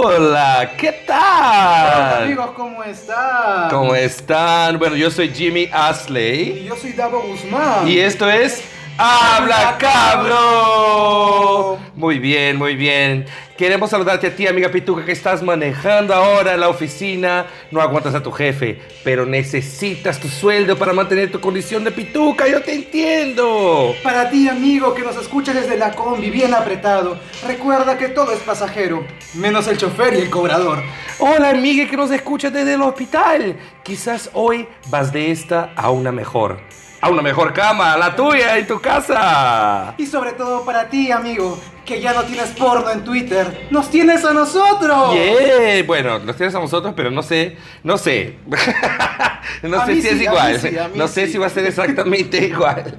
Hola, ¿qué Hola tal? amigos, ¿cómo están? ¿Cómo están? Bueno, yo soy Jimmy Asley Y yo soy Davo Guzmán. y esto es Habla Cabro. Muy bien, muy bien. Queremos saludarte a ti, amiga Pituca, que estás manejando ahora la oficina. No aguantas a tu jefe, pero necesitas tu sueldo para mantener tu condición de pituca. Yo te entiendo. Para ti, amigo, que nos escuchas desde la combi bien apretado, recuerda que todo es pasajero, menos el chofer y el cobrador. Hola, amiga que nos escucha desde el hospital. Quizás hoy vas de esta a una mejor. A una mejor cama, la tuya, en tu casa. Y sobre todo para ti, amigo, que ya no tienes porno en Twitter, nos tienes a nosotros. Yeah. Bueno, los tienes a nosotros, pero no sé, no sé. no A sé si es sí, igual. sí, no sé si va a ser exactamente igual.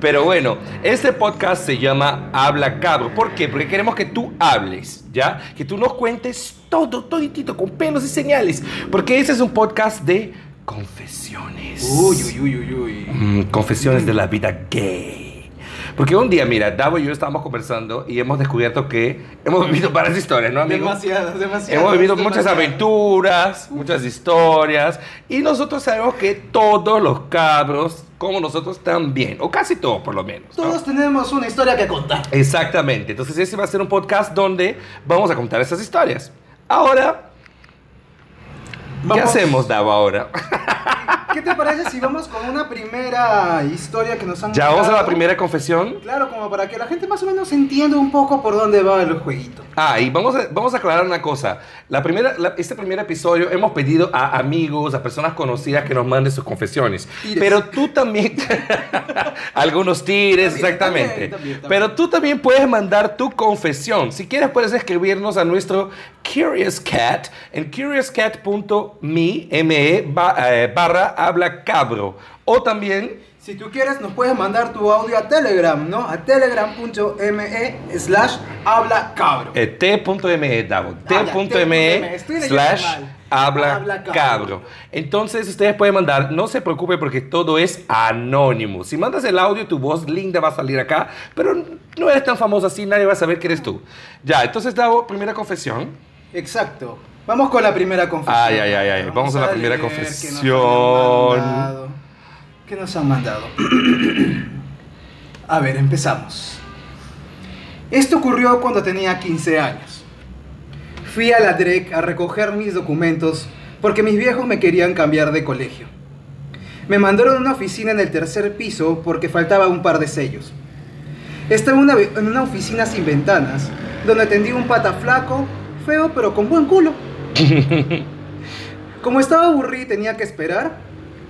Pero bueno, este podcast se llama Habla Cabro. ¿Por qué? Porque queremos que tú hables, ¿ya? Que tú nos cuentes todo, toditito, con pelos y señales. Porque ese es un podcast de confesiones. Uy, uy, uy, uy, uy. Mm, confesiones de la vida gay. Porque un día, mira, Davo y yo estábamos conversando y hemos descubierto que hemos vivido varias historias, ¿no, amigo? Demasiadas, demasiadas. Hemos vivido muchas aventuras, muchas historias y nosotros sabemos que todos los cabros, como nosotros también, o casi todos por lo menos. ¿no? Todos tenemos una historia que contar. Exactamente, entonces ese va a ser un podcast donde vamos a contar esas historias. Ahora, ¿qué Vamos- hacemos, Davo, ahora? ¿Qué te parece si vamos con una primera historia que nos han ¿Ya vamos a la primera confesión? Claro, como para que la gente más o menos entienda un poco por dónde va el jueguito. Ah, y vamos a, vamos a aclarar una cosa. La primera, la- este primer episodio hemos pedido a amigos, a personas conocidas que nos manden sus confesiones. Tires. Pero tú también... Algunos tires, También, exactamente. también, también, también. Pero tú también puedes mandar tu confesión. Si quieres puedes escribirnos a nuestro Curious Cat en curiouscat.me me, ba- eh, barra habla cabro. O también Si tú quieres, nos puedes mandar tu audio a Telegram, ¿no? A telegram.me slash habla cabro. Eh, t.me, Davo. Ah, t.me leyendo slash habla Habla cabro. cabro. Entonces ustedes pueden mandar, no se preocupe porque todo es anónimo. Si mandas el audio, tu voz linda va a salir acá, pero no eres tan famoso así, nadie va a saber que eres tú. Ya, entonces Davo, primera confesión. Exacto. Vamos con la primera confesión. Ay, ay, ay, ay. Vamos a la primera confesión. ¿Qué nos han mandado? a ver, empezamos. Esto ocurrió cuando tenía 15 años. Fui a la DREC a recoger mis documentos porque mis viejos me querían cambiar de colegio. Me mandaron a una oficina en el tercer piso porque faltaba un par de sellos. Estaba en una, en una oficina sin ventanas, donde atendí un pata flaco, feo pero con buen culo. Como estaba aburrido y tenía que esperar,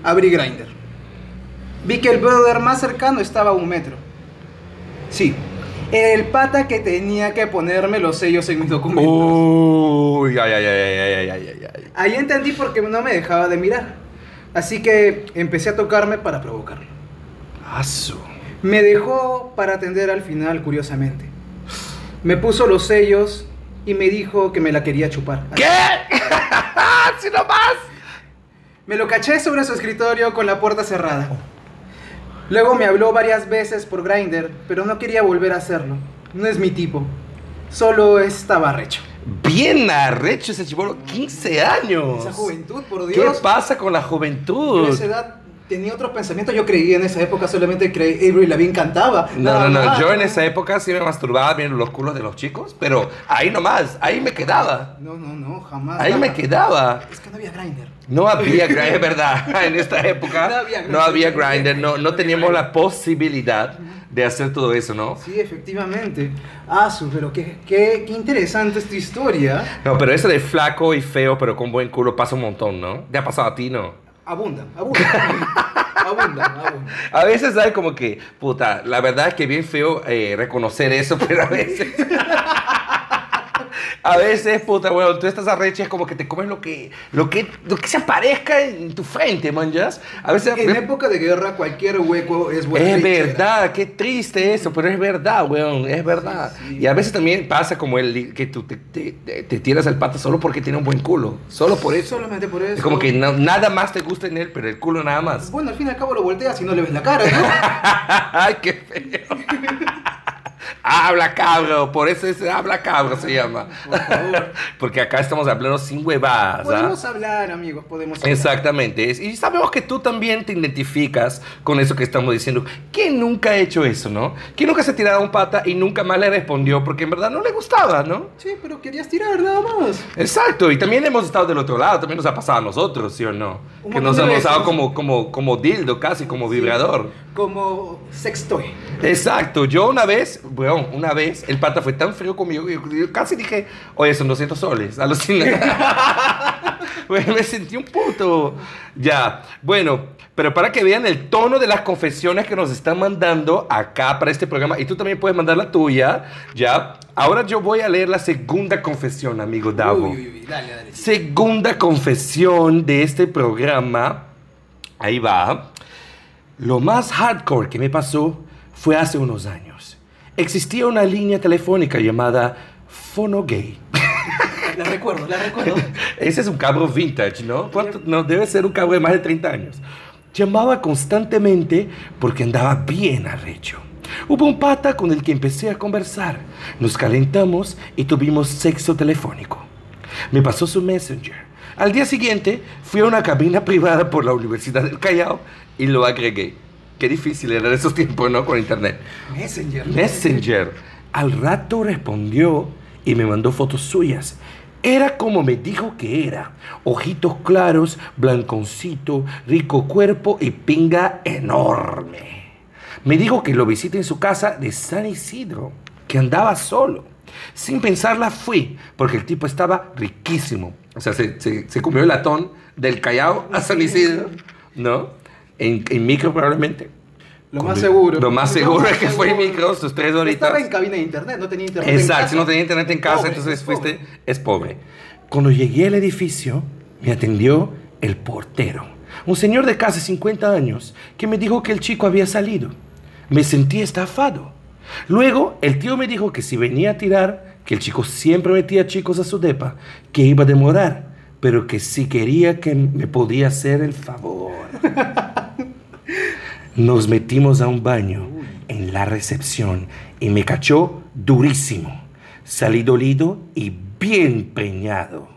abrí Grindr. Vi que el brother más cercano estaba a un metro. Sí, el pata que tenía que ponerme los sellos en mis documentos. Uy, ay, ay, ay, ay, ay, ay, ay. Ahí entendí por qué no me dejaba de mirar. Así que empecé a tocarme para provocarlo. Aso. Me dejó para atender al final, curiosamente. Me puso los sellos y me dijo que me la quería chupar. ¿Qué? ¡Si no más! Me lo caché sobre su escritorio con la puerta cerrada. Luego me habló varias veces por Grindr, pero no quería volver a hacerlo. No es mi tipo. Solo estaba arrecho. Bien arrecho ese chibolo, 15 años. Esa juventud, por ¿Qué Dios. pasa con la Yo a juventud? esa edad tenía otro pensamiento. Yo creía en esa época solamente que Avery Lavigne cantaba. No, no, no. más. Yo en esa época sí me masturbaba viendo los culos de los chicos, pero ahí nomás, ahí me quedaba. No, no, no, jamás. Ahí me nada. quedaba. Es que no había Grindr. No había Grindr, es verdad. En esta época No había no había no, no teníamos la posibilidad de hacer todo eso, ¿no? Sí, efectivamente. Ah, pero qué, qué, qué interesante es tu historia. No, pero eso de flaco y feo, pero con buen culo pasa un montón, ¿no? ¿Te ha pasado a ti, no? Abunda, abunda. abunda, abunda. A veces hay como que, puta, la verdad es que bien feo eh, reconocer eso, pero a veces... A veces, puta, bueno, tú estás arrecha, es como que te comes lo que, lo que, lo que se aparezca en tu frente, manjas. A veces... En época de guerra, cualquier hueco es buen Es trinchera. verdad, qué triste eso, pero es verdad, weón, es verdad. Sí, sí. Y a veces también pasa como el que tú te, te, te- te tiras al pato solo porque tiene un buen culo, solo por eso. Solamente por eso. Es como que no- nada más te gusta en él, pero el culo nada más. Bueno, al fin y al cabo lo volteas y no le ves la cara, ¿no? Ay, qué feo. Habla cabro, por eso es habla cabro se llama. Por favor. Porque acá estamos hablando sin huevadas. ¿ah? Podemos hablar, amigos, podemos hablar. Exactamente. Y sabemos que tú también te identificas con eso que estamos diciendo. ¿Quién nunca ha hecho eso, no? ¿Quién nunca se ha tirado a un pata y nunca más le respondió porque en verdad no le gustaba, no? Sí, pero querías tirar nada más. Exacto, y también hemos estado del otro lado, también nos ha pasado a nosotros, ¿sí o no? Un que nos hemos usado como, como, como dildo, casi como vibrador. Como sextoy. Exacto, yo una vez, bueno, una vez, el pata fue tan frío conmigo que yo, yo casi dije, oye, son 200 soles, alucina. Bueno, me sentí un puto. Ya, bueno, pero para que vean el tono de las confesiones que nos están mandando acá para este programa, y tú también puedes mandar la tuya, ya. Ahora yo voy a leer la segunda confesión, amigo Davo. Uy, uy, uy, dale, dale. Segunda confesión de este programa. Ahí va. Lo más hardcore que me pasó fue hace unos años. Existía una línea telefónica llamada Fonogay. La recuerdo, la recuerdo. Ese es un cabro vintage, ¿no? ¿Cuánto? No, debe ser un cabro de más de 30 años. Llamaba constantemente porque andaba bien arrecho. Hubo un pata con el que empecé a conversar. Nos calentamos y tuvimos sexo telefónico. Me pasó su messenger. Al día siguiente fui a una cabina privada por la Universidad del Callao y lo agregué. Qué difícil era en esos tiempos, ¿no? Con internet. Messenger. Messenger. Al rato respondió y me mandó fotos suyas. Era como me dijo que era. Ojitos claros, blanconcito, rico cuerpo y pinga enorme. Me dijo que lo visite en su casa de San Isidro, que andaba solo. Sin pensarla fui, porque el tipo estaba riquísimo. O sea, se, se- se comió el latón del Callao a San Isidro, ¿no? En, en micro probablemente. Lo más seguro. Lo más seguro es que fue en micro, sus tres horitas. Estaba en cabina de internet, no tenía internet. en Exacto, casa. si no tenía internet en casa, Pobre, entonces es fuiste, pobre. es pobre. Cuando llegué al edificio, me atendió el portero, un señor de casi 50 años, que me dijo que el chico había salido. Me sentí estafado. Luego, el tío me dijo que si venía a tirar, que el chico siempre metía chicos a su depa, que iba a demorar, pero que si quería que me podía hacer el favor. Nos metimos a un baño en la recepción y me cachó durísimo. Salí dolido y bien preñado.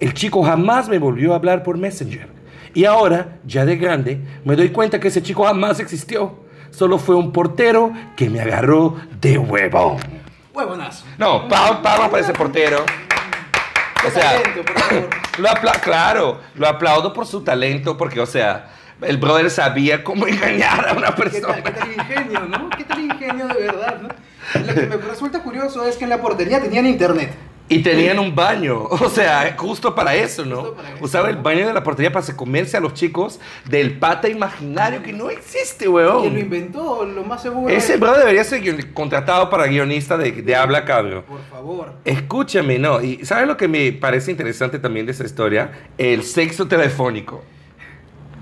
El chico jamás me volvió a hablar por Messenger. Y ahora, ya de grande, me doy cuenta que ese chico jamás existió. Solo fue un portero que me agarró de huevo. Huevonazo. No, pa- palmas para ese portero. O sea, Talento, por favor. lo claro, lo aplaudo por su talento, porque, o sea, el brother sabía cómo engañar a una ¿Qué persona. tal, ¿Qué tal ingenio, no? ¿Qué tal ingenio de verdad, no? Lo que me resulta curioso es que en la portería tenían internet. Y tenían un baño, o sea, justo para eso, ¿no? Para eso. Usaba el baño de la portería para comerse a los chicos del pata imaginario que no existe, weón. Quien lo inventó, lo más seguro. Ese es- brother debería ser contratado para guionista de, de habla cabro. Por favor. Escúchame, no. Y ¿sabes lo que me parece interesante también de esa historia? El sexo telefónico.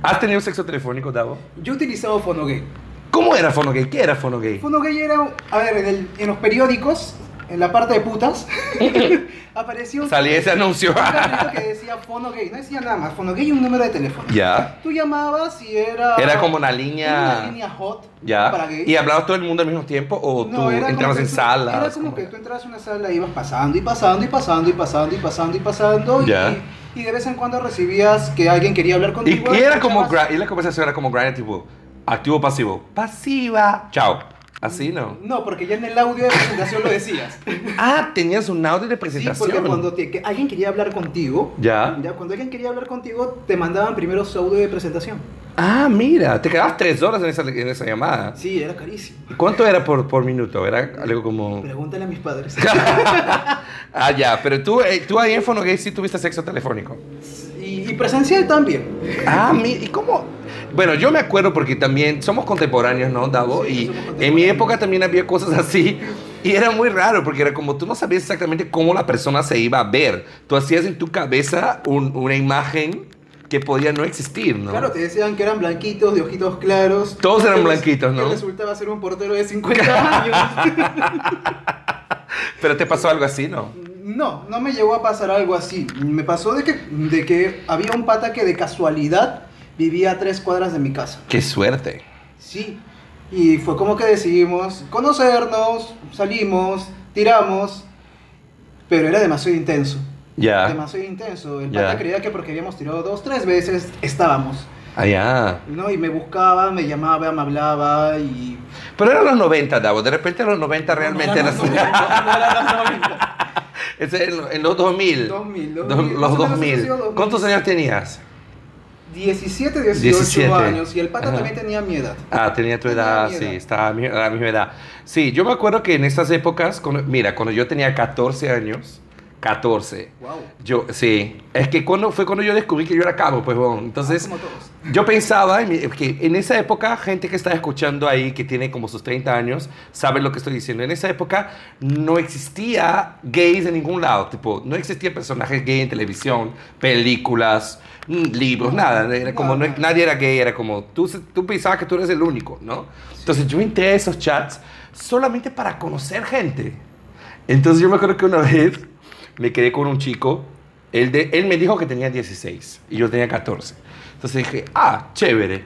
¿Has tenido sexo telefónico, Davo? Yo he utilizado Fonogay. ¿Cómo era Fonogay? ¿Qué era Fonogay? Fonogay era, a ver, en, el- en los periódicos, en la parte de putas, apareció Salía ese anuncio. un que decía Fonogay. No decía nada más. Fonogay y un número de teléfono. ya. Tú llamabas y era... Era como una línea- Una línea hot. Ya. Para gays. ¿Y hablaba todo el mundo al mismo tiempo o No, tú era como entrabas en salas? Era como ¿Cómo que tú entras a una sala y ibas pasando y pasando y pasando y pasando y pasando y pasando. Ya. Y, de vez en cuando recibías que alguien quería hablar Y, contigo. y era como, y la conversación era como tipo, activo pasivo. Pasiva. Chao. Así no. No, porque ya en el audio de presentación lo decías. Ah, tenías un audio de Sí, presentación. porque cuando te- que alguien quería hablar contigo, Ya. ya cuando alguien quería hablar contigo, te mandaban primero su audio de presentación. Ah, mira, te quedabas tres horas en esa, en esa llamada. Sí, era carísimo. ¿Y ¿Cuánto era por, por minuto? Era algo como... Pregúntale a mis padres. ah, ya, pero tú, eh, tú ahí en Fonogay sí tuviste sexo telefónico. Y, presencial también. Ah, mi, ¿y cómo? Bueno, yo me acuerdo porque también somos contemporáneos, ¿no, Davo? Sí, y en mi época también había cosas así. Y era muy raro porque era como tú no sabías exactamente cómo la persona se iba a ver. Tú hacías en tu cabeza un- una imagen que podía no existir, ¿no? Claro, te decían que eran blanquitos, de ojitos claros. Todos eran blanquitos, ¿no? Resultaba ser un portero de 50 años. Pero te pasó algo así, ¿no? No, no me llegó a pasar algo así. Me pasó de que, de que había un pata que de casualidad vivía a tres cuadras de mi casa. Qué suerte. Sí. Y fue como que decidimos conocernos, salimos, tiramos, pero era demasiado intenso. Ya. Demasiado intenso. El Ya. pata creía que porque habíamos tirado dos, tres veces, estábamos. Allá. ¿no? Y me buscaba, me llamaba, me hablaba y... Pero eran los 90, Davo. De repente los 90 realmente no, eran... no, no, no, no era los 90. En, en los 2000. 2000, Dos- 2000, los más o menos 2000. ha sido 2000. ¿Cuántos años tenías? 17, 18 17. años y el pata Ajá. también tenía mi edad. Ah, tenía tu Tenía edad, mi sí, edad. estaba a mi, a la misma edad. Sí, yo me acuerdo que en estas épocas, cuando- mira, cuando yo tenía 14 años, 14, Wow. yo, sí, es que cuando, fue cuando yo descubrí que yo era cabo, pues bueno, entonces como todos. Yo pensaba en que en esa época, gente que está escuchando ahí, que tiene como sus 30 años, sabe lo que estoy diciendo. En esa época no existía gays en ningún lado, tipo, no existía personajes gay en televisión, películas, mm, libros, nada. Era como, no- nadie era gay, era como, tú, tú pensabas que tú eres el único, ¿no? Entonces yo entré a esos chats solamente para conocer gente. Entonces yo me acuerdo que una vez me quedé con un chico, él, me dijo que tenía 16 y yo tenía 14. Entonces dije, ah, chévere.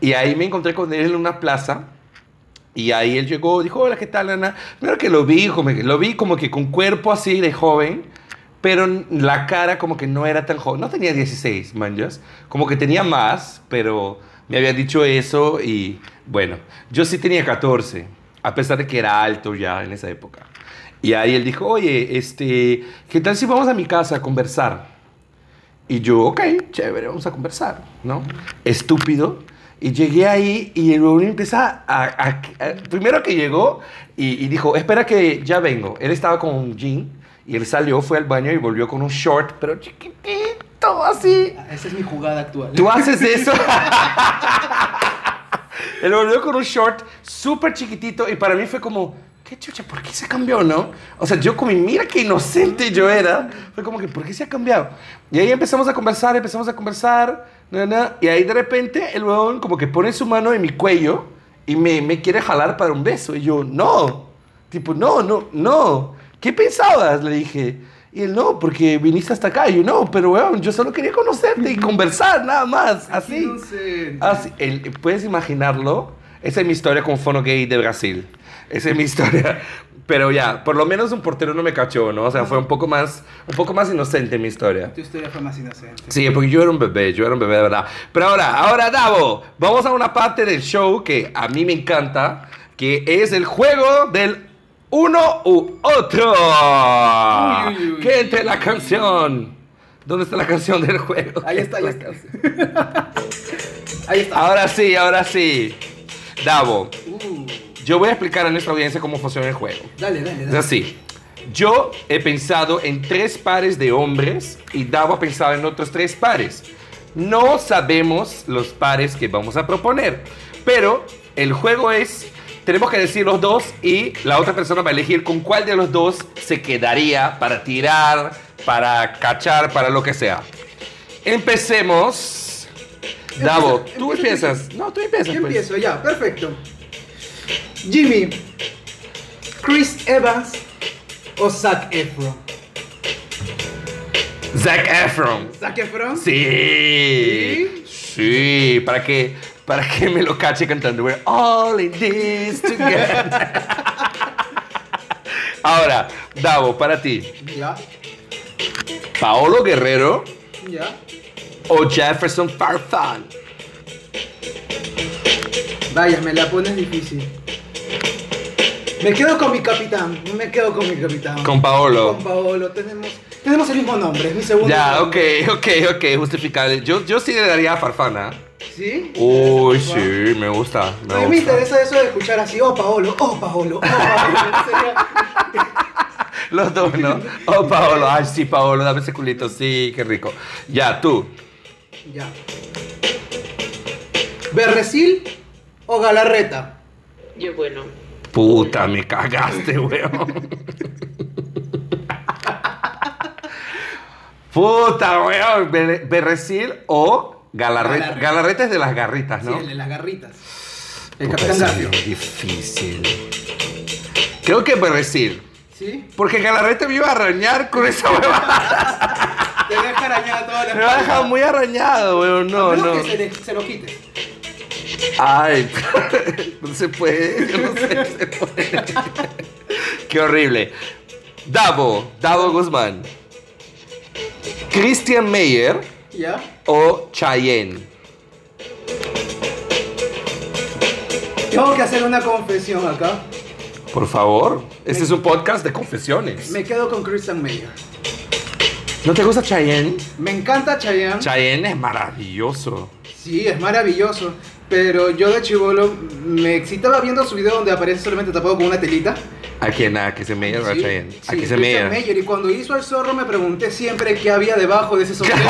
Y ahí me encontré con él en una plaza y ahí él llegó, dijo, hola, ¿qué tal, Ana? Primero que lo vi, que, lo vi como que con cuerpo así de joven, pero la cara como que no era tan joven. No tenía 16, manjas. Como que tenía más, pero me había dicho eso y bueno, yo sí tenía 14, a pesar de que era alto ya en esa época. Y ahí él dijo, oye, este, ¿qué tal si vamos a mi casa a conversar? Y yo, ok, chévere, vamos a conversar, ¿no? Estúpido. Y llegué ahí y el huevón empieza a, a- a- Primero que llegó y, y dijo, espera que ya vengo. Él estaba con un jean y él salió, fue al baño y volvió con un short, pero chiquitito, así. Ah, Esa es mi jugada actual. ¿Tú haces eso? Él volvió con un short súper chiquitito y para mí fue como, qué chucha, ¿por qué se cambió, no? O sea, yo como, mira qué inocente yo era, fue como que, ¿por qué se ha cambiado? Y ahí empezamos a conversar, empezamos a conversar, na, na, y ahí de repente el huevón como que pone su mano en mi cuello y me, me quiere jalar para un beso. Y yo, no, tipo, no, no, no. ¿Qué pensabas? Le dije. Y él, no, porque viniste hasta acá. Y yo, no, pero weón, yo solo quería conocerte y conversar, nada más, así. Así, ¿Puedes imaginarlo? Esa es mi historia con Fono Gay de Brasil. Esa es mi historia. Pero ya, por lo menos un portero no me cachó, ¿no? O sea, fue un poco más, un poco más inocente mi historia. Tu historia fue más inocente. Sí, porque yo era un bebé, yo era un bebé de verdad. Pero ahora, ahora Davo, vamos a una parte del show que a mí me encanta, que es el juego del uno u otro. Uy, uy, uy. Que entre la canción. ¿Dónde está la canción del juego? Ahí está, ahí La está. canción. Ahí está. Ahora sí, ahora sí. Davo, yo voy a explicar a nuestra audiencia cómo funciona el juego. dale, dale, Es dale. así. Yo he pensado en tres pares de hombres y Davo ha pensado en otros tres pares. No sabemos los pares que vamos a proponer, pero el juego es, tenemos que decir los dos y la otra persona va a elegir con cuál de los dos se quedaría para tirar, para cachar, para lo que sea. Empecemos. Davo, tú empieza, empiezas. No, tú empiezas. Yo pues. empiezo, ya, perfecto. Jimmy, Chris Evans o Zac Efron. Zac Efron. Zac Efron. Sí. Sí, para que para que me lo cache cantando We're all in this together. Ahora, Davo, para ti, Ya, Paolo Guerrero ya. o Jefferson Farfán. Vaya, me la pones difícil. Me quedo con mi capitán. Me quedo con mi capitán. Con Paolo. Con Paolo. Tenemos, tenemos el mismo nombre. Es mi segundo Ya, ok, nombre. ok, ok, justificable. Yo, yo sí le daría a Farfana. ¿Sí? Uy, ¿Te interesa, sí, me gusta. Me A mí me interesa eso de escuchar así, oh Paolo, oh Paolo, oh Paolo. Sería- Los dos, ¿no? Oh, Paolo, ay, sí, Paolo, dame ese culito, sí, qué rico. Ya, tú. Ya. ¿Berresil o Galarreta? Yo, bueno, Puta, me cagaste, weón. Puta, weón. Ber- Berresil o Galarreta. Galarreta. Galarreta es de las garritas, ¿no? Sí, el de las garritas. El Puta, Capitán Garfio. es difícil. Creo que Berresil. ¿Sí? Porque Galarreta me iba a arañar con esa huevada. Te deja arañada toda la Me va a dejar muy arañado, weón. No, A menos no. que se, se lo quites. Ay, no se puede, no sé, se puede. Qué horrible. Davo, Davo Guzmán. Christian Meyer ¿Ya? o Chayen. Tengo que hacer una confesión acá. Por favor, este es un podcast de confesiones. Me quedo con Christian Meyer. ¿No te gusta Chayen? Me encanta Chayanne. Chayen es maravilloso. Sí, es maravilloso. Pero yo de chivolo me excitaba viendo su video donde aparece solamente tapado con una telita. ¿A quién? ¿A Meyer o a Sí, sí, A Christian Meyer. Meyer. Y cuando hizo el zorro me pregunté siempre qué había debajo de ese sombrero.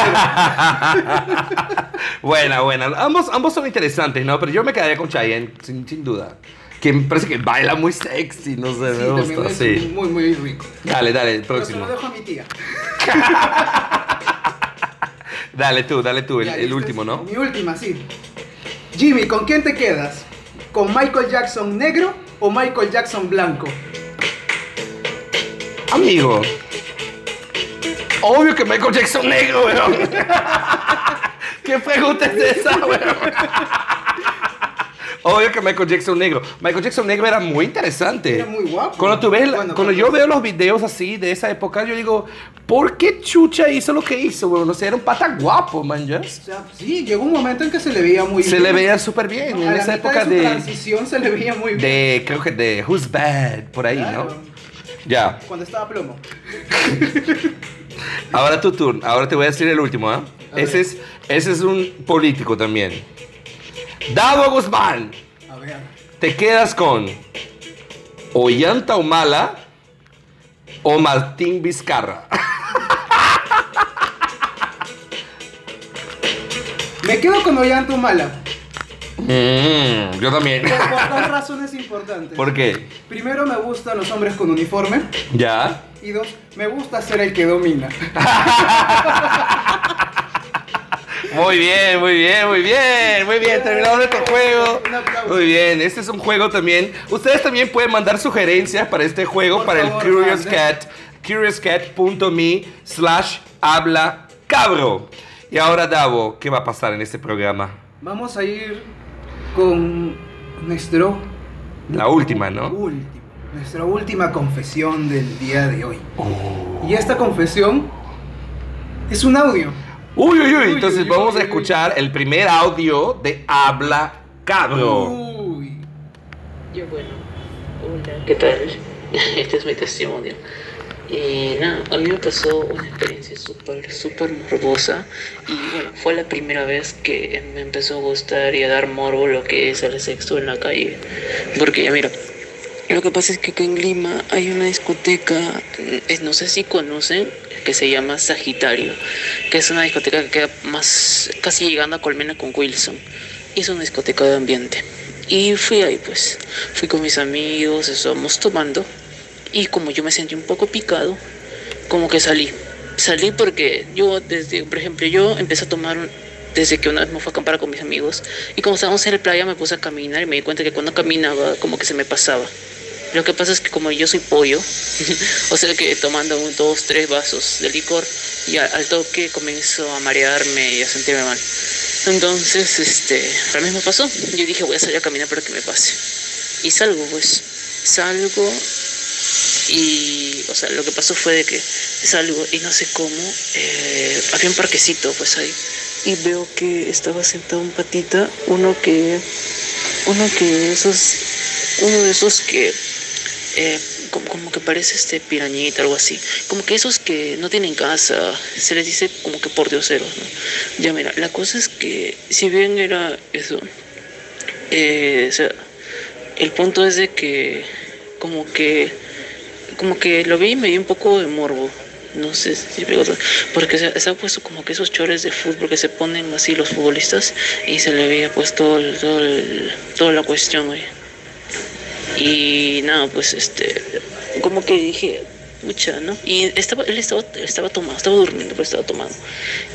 buena, buena. Ambos, ambos son interesantes, ¿no? Pero yo me quedaría con Chayen, sin, sin duda. Que me parece que baila muy sexy, no sé, Sí, me gusta, sí. muy, muy rico. Dale, dale, el Pero se próximo. lo dejo a mi tía. Dale tú, dale tú, el, Ya, el último, ¿no? Mi última, sí. Jimmy, ¿con quién te quedas? ¿Con Michael Jackson negro o Michael Jackson blanco? Amigo. Obvio que Michael Jackson negro, weón. ¿Qué pregunta es esa, weón? Obvio que Michael Jackson negro. Michael Jackson negro era muy interesante. Era muy guapo. Cuando, tú ves cuando cuando- yo veo los videos así de esa época, yo digo, ¿por qué Chucha hizo lo que hizo, weón? No sé, era un pata guapo, man, ya. O sea, sí, llegó un momento en que se le veía muy Se bien. le veía súper bien en esa época de, su de, transición se le veía muy bien. de, creo que de Who's Bad, por ahí, Claro, ¿no? Ya. Cuando estaba plomo. Ahora tu turno. Ahora te voy a decir el último, ¿ah? A Ese es, ese es un político también. Davo Guzmán, A ver. te quedas con Ollanta Humala o Martín Vizcarra. Me quedo con Ollanta Humala. Mm, yo también. Por, por dos razones importantes. ¿Por qué? Primero, me gustan los hombres con uniforme. ¿Ya? Y dos, me gusta ser el que domina. Muy bien, muy bien, muy bien, muy bien. Terminamos nuestro juego. Muy bien, este es un juego también. Ustedes también pueden mandar sugerencias para este juego Por para favor, el Curious manden. Cat. CuriousCat.me slash habla cabro. Y ahora, Davo, ¿qué va a pasar en este programa? Vamos a ir con nuestro La última, ¿no? último, nuestra última confesión del día de hoy. Oh. Y esta confesión es un audio. Uy, uy, uy. Entonces uy, vamos uy, a uy. escuchar el primer audio de Habla Cabro. Uy. Yo bueno, hola, ¿qué tal? Este es mi testimonio. Y nada, a mí me pasó una experiencia súper, súper morbosa. Y bueno, fue la primera vez que me empezó a gustar y a dar morbo lo que es el sexo en la calle. Porque ya mira, lo que pasa es que acá en Lima hay una discoteca, eh, no sé si conocen, que se llama Sagitario, que es una discoteca que queda más, casi llegando a Colmena con Wilson. Y es una discoteca de ambiente. Y fui ahí pues, fui con mis amigos, estábamos tomando. Y como yo me sentí un poco picado, como que salí. Salí porque yo, desde, por ejemplo, yo empecé a tomar desde que una vez me fui a acampar con mis amigos. Y como estábamos en la playa, me puse a caminar y me di cuenta que cuando caminaba, como que se me pasaba. Lo que pasa es que como yo soy pollo, o sea que tomando un, dos, tres vasos de licor, y al toque comienzo a marearme y a sentirme mal. Entonces, este, lo mismo pasó. Yo dije, voy a salir a caminar para que me pase. Y salgo, pues. Salgo y, o sea, lo que pasó fue de que salgo y no sé cómo, eh, había un parquecito, pues ahí. Y veo que estaba sentado un patita, uno que, uno que esos, uno de esos que, eh, como, como que parece este pirañita, algo así. Como que esos que no tienen casa, se les dice como que por dioseros, ¿no? Ya mira, la cosa es que si bien era eso, eh, o sea, el punto es de que como que como que lo vi y me dio un poco de morbo. No sé si porque se, se ha puesto como que esos chores de fútbol que se ponen así los futbolistas y se le veía pues todo, todo toda la cuestión ahí. Y nada, pues este, como que dije, mucha, ¿no? Y estaba, él estaba, estaba tomado, estaba durmiendo, pero estaba tomado.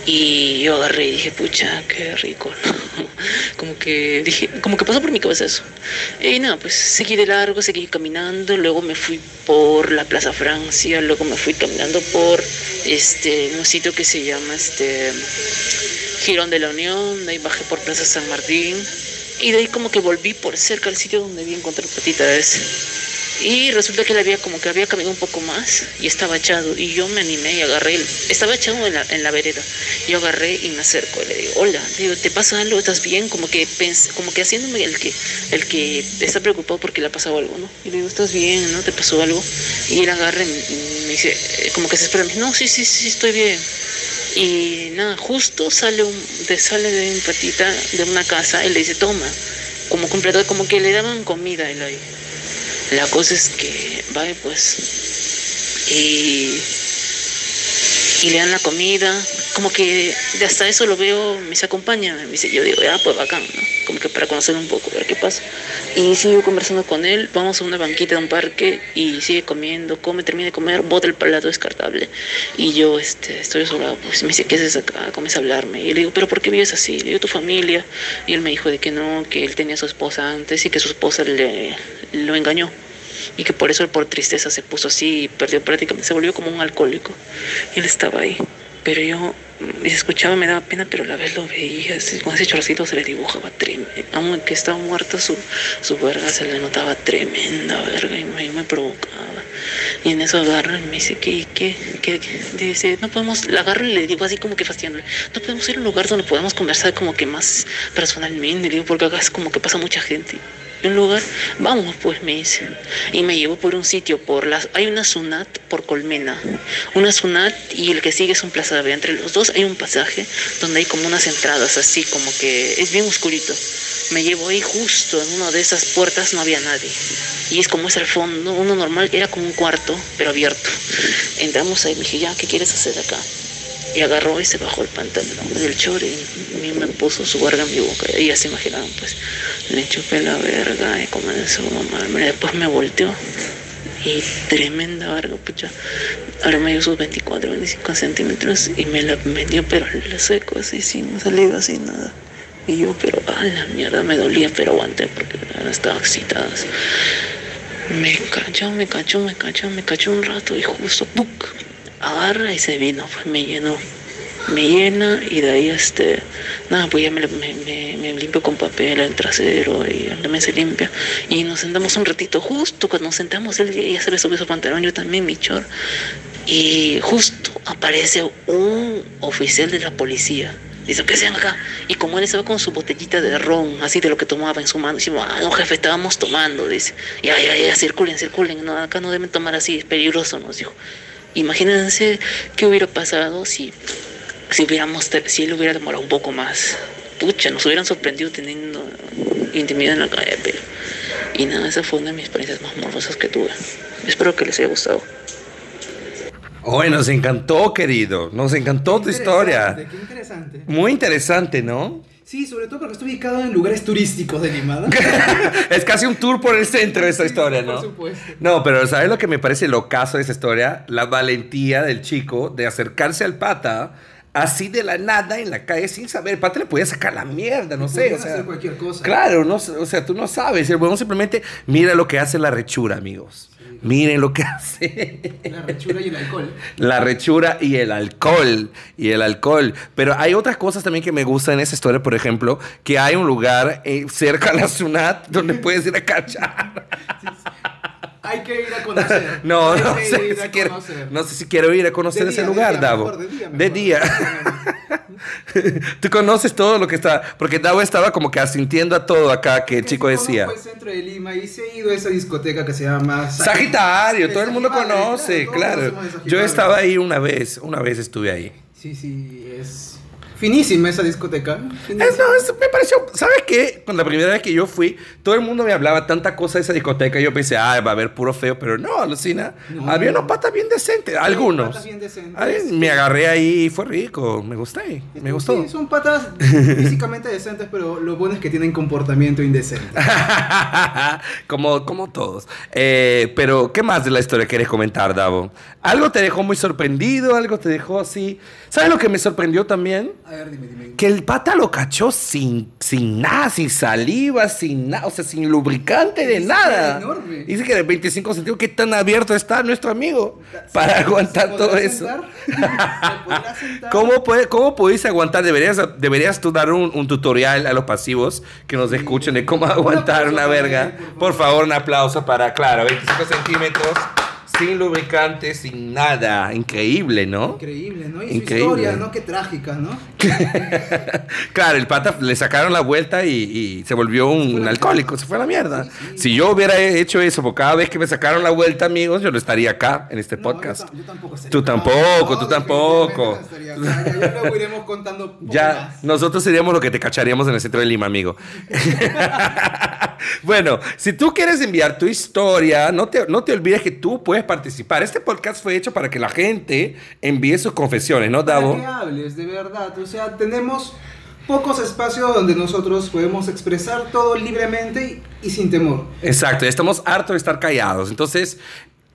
Y yo agarré y dije, pucha, qué rico, ¿no? Como que dije, como que pasó por mi cabeza eso. Y nada, pues seguí de largo, seguí caminando, luego me fui por la Plaza Francia, luego me fui caminando por este, un sitio que se llama este Girón de la Unión, ahí bajé por Plaza San Martín Y de ahí como que volví por cerca al sitio donde había encontrado patita ese. Y resulta que él había como que había caminado un poco más y estaba echado. Y yo me animé y agarré, el, estaba echado en la, en la vereda. Yo agarré y me acerco y le digo, hola, digo, ¿te pasa algo? ¿Estás bien? Como que pens como que haciéndome el que, el que está preocupado porque le ha pasado algo, ¿no? Y le digo, ¿estás bien? ¿No te pasó algo? Y él agarra y me dice, eh, como que se espera, no, sí, sí, sí, estoy bien. Y nada, justo sale, un, sale de un patita de una casa, él le dice, toma, como completo, como que le daban comida él ahí. La cosa es que, vaya pues, y, y le dan la comida, como que hasta eso lo veo, me se acompaña, me dice, yo digo, ya, pues bacán, ¿no? Como que para conocer un poco, ver qué pasa. Y sigo conversando con él, vamos a una banquita de un parque y sigue comiendo, come, termina de comer, bota el plato descartable. Y yo este, estoy solo, pues me dice, ¿qué haces acá? Comienza a hablarme. Y le digo, ¿pero por qué vives así? Le digo, tu familia. Y él me dijo de que no, que él tenía a su esposa antes y que su esposa le, lo engañó y que por eso por tristeza se puso así y perdió prácticamente, se volvió como un alcohólico. Y él estaba ahí. Pero yo, se escuchaba, me daba pena, pero a la vez lo veía, así, con ese chorcito se le dibujaba tremendo. Aunque estaba muerto, su, su verga se le notaba tremenda verga y me, me provocaba. Y en eso agarra y me dice, ¿qué, qué, qué? Dice, no podemos, la agarro y le digo así como que fastidiándole, no podemos ir a un lugar donde podamos conversar como que más personalmente, digo, porque acá es como que pasa mucha gente un lugar, vamos pues me dice. Y me llevó por un sitio, por las, hay una sunat por Colmena, una sunat y el que sigue es un plaza de Entre los dos hay un pasaje donde hay como unas entradas así, como que es bien oscurito. Me llevó ahí justo en una de esas puertas no había nadie. Y es como es el fondo, uno normal, era como un cuarto, pero abierto. Entramos ahí, me dije, ya, ¿qué quieres hacer acá? Y agarró y se bajó el pantalón del chore y me puso su verga en mi boca. Y ya se imaginaban, pues, le chupé la verga y comenzó a mamarme. Después me volteó y tremenda verga, pucha. Ahora me dio sus 24, 25 centímetros y me la metió, pero le seco, así, sin salida, sin nada. Y yo, pero a la mierda, me dolía, pero aguanté porque estaba excitada. Me cachó, me cachó, me cachó, me cachó un rato y justo, ¡puc! Agarra y se vino, pues me llenó. Me llena y de ahí, este, nada, pues ya me, limpio con papel el trasero y también se limpia. Y nos sentamos un ratito, justo cuando nos sentamos, él ya se le subió su pantalón, yo también, mi chor. Y justo aparece un oficial de la policía. Dice, ¿qué hacen acá? Y como él estaba con su botellita de ron, así de lo que tomaba en su mano, dice, ah, no, jefe, estábamos tomando, dice. Ya, ya, ya, circulen, circulen, acá no deben tomar así, es peligroso, nos dijo. Imagínense qué hubiera pasado si, si, hubiéramos, si él hubiera demorado un poco más. Pucha, nos hubieran sorprendido teniendo intimidad en la calle, pero... Y nada, esa fue una de mis experiencias más morbosas que tuve. Espero que les haya gustado. Hoy nos encantó, querido. Nos encantó tu historia. Qué interesante. Muy interesante, ¿no? Sí, sobre todo porque está ubicado en lugares turísticos de Lima. es casi un tour por el centro de esta historia, ¿no? Por supuesto. No, pero ¿sabes lo que me parece lo caso de esa historia? La valentía del chico de acercarse al pata así de la nada en la calle sin saber. El pata le podía sacar la mierda, no sé. O sea, hacer cualquier cosa. Claro, no, o sea, tú no sabes. El bueno simplemente mira lo que hace la rechura, amigos. Miren lo que hace. La rechura y el alcohol. La rechura y el alcohol. Y el alcohol. Pero hay otras cosas también que me gustan en esa historia. Por ejemplo, que hay un lugar eh, cerca a la Sunat donde puedes ir a cachar. Hay que ir a conocer. No, no sé, si quiero, no sé si quiero ir a conocer De ese día, lugar, día, Davo. mejor, de día, De mejor. día. Tú conoces todo lo que está. Porque Davo estaba como que asintiendo a todo acá que el chico decía. conozco el centro de Lima y se he ido a esa discoteca que se llama Sagitario, todo el mundo conoce, claro. Yo estaba ahí una vez, una vez estuve ahí. Sí, sí, es finísima esa discoteca. Es- no, es- me pareció, ¿sabes qué? Cuando la primera vez que yo fui, todo el mundo me hablaba tanta cosa de esa discoteca, yo pensé, ah, va a haber puro feo, pero no, alucina. No. Había unos patas bien decentes, algunos. patas bien decentes. Ay, me agarré ahí y fue rico, me gusté, me gustó. Sí, son patas físicamente decentes, pero lo bueno es que tienen comportamiento indecente. como, como todos. Eh, pero, ¿qué más de la historia quieres comentar, Davo? ¿Algo te dejó muy sorprendido? ¿Algo te dejó así? ¿Sabes lo que me sorprendió también? A ver, dime, dime. Que el pata lo cachó sin, sin nada, sin saliva, sin nada, o sea, sin lubricante de nada. enorme. Dice que de 25 centímetros, ¿qué tan abierto está nuestro amigo para aguantar ¿Se todo eso? ¿Cómo, puede, ¿Cómo pudiste aguantar? Deberías, deberías tú dar un, un tutorial a los pasivos que nos escuchen de cómo aguantar una verga. Por favor, un aplauso para, claro, 25 centímetros, sin lubricante, sin nada. Increíble, ¿no? Increíble, ¿no? Y su Increíble. historia, ¿no? Qué trágica, ¿no? Claro, el pata le sacaron la vuelta y, y se volvió un, alcohólico, se fue a la mierda. Sí, sí. Si yo hubiera hecho eso, por cada vez que me sacaron la vuelta, amigos, yo no estaría acá en este No, podcast. Yo, yo tampoco Tú tampoco, tú definitivamente tampoco. no acá. Ya, ya luego iremos contando un poco Ya, más. nosotros seríamos lo que te cacharíamos en el centro de Lima, amigo. bueno, si tú quieres enviar tu historia, no te, no te olvides que tú puedes participar. Este podcast fue hecho para que la gente envíe sus confesiones, ¿no, Para Davo? que hables, de verdad. O sea, tenemos pocos espacios donde nosotros podemos expresar todo libremente y, y sin temor. Exacto, estamos hartos de estar callados. Entonces,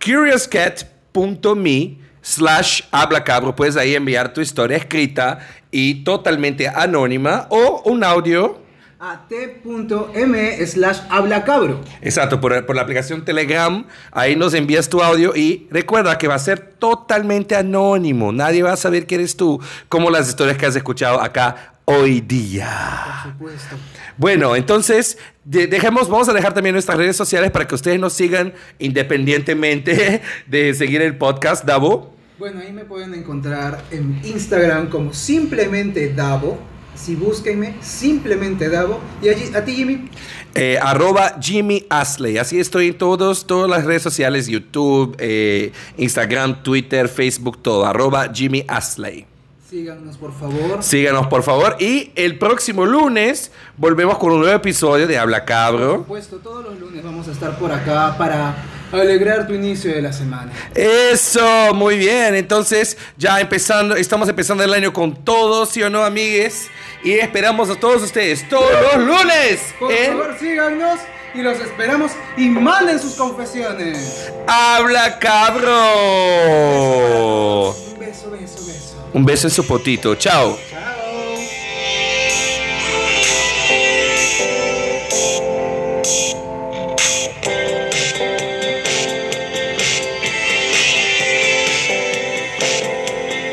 curiouscat.me slash habla cabro, puedes ahí enviar tu historia escrita y totalmente anónima o un audio. A t.m slash habla cabro. Exacto, por, por la aplicación Telegram, ahí nos envías tu audio y recuerda que va a ser totalmente anónimo. Nadie va a saber que eres tú, como las historias que has escuchado acá hoy día. Por supuesto. Bueno, entonces de- dejemos, vamos a dejar también nuestras redes sociales para que ustedes nos sigan independientemente de seguir el podcast, Davo. Bueno, ahí me pueden encontrar en Instagram como simplemente Davo. Si búsquenme, simplemente Davo. Y allí, a ti, Jimmy. Eh, arroba Jimmy Asley. Así estoy en todos, todas las redes sociales, YouTube, eh, Instagram, Twitter, Facebook, todo. Arroba Jimmy Asley. Síganos, por favor. Síganos, por favor. Y el próximo lunes volvemos con un nuevo episodio de Habla Por Cabro. supuesto, todos los lunes vamos a estar por acá para alegrar tu inicio de la semana. Eso, muy bien. Entonces, ya empezando, estamos empezando el año con todo, ¿sí o no, amigues? Y esperamos a todos ustedes todos los lunes Por favor, síganos y los esperamos y manden sus confesiones. Habla Cabro. Un beso, beso, beso. Un beso en su potito. Chao.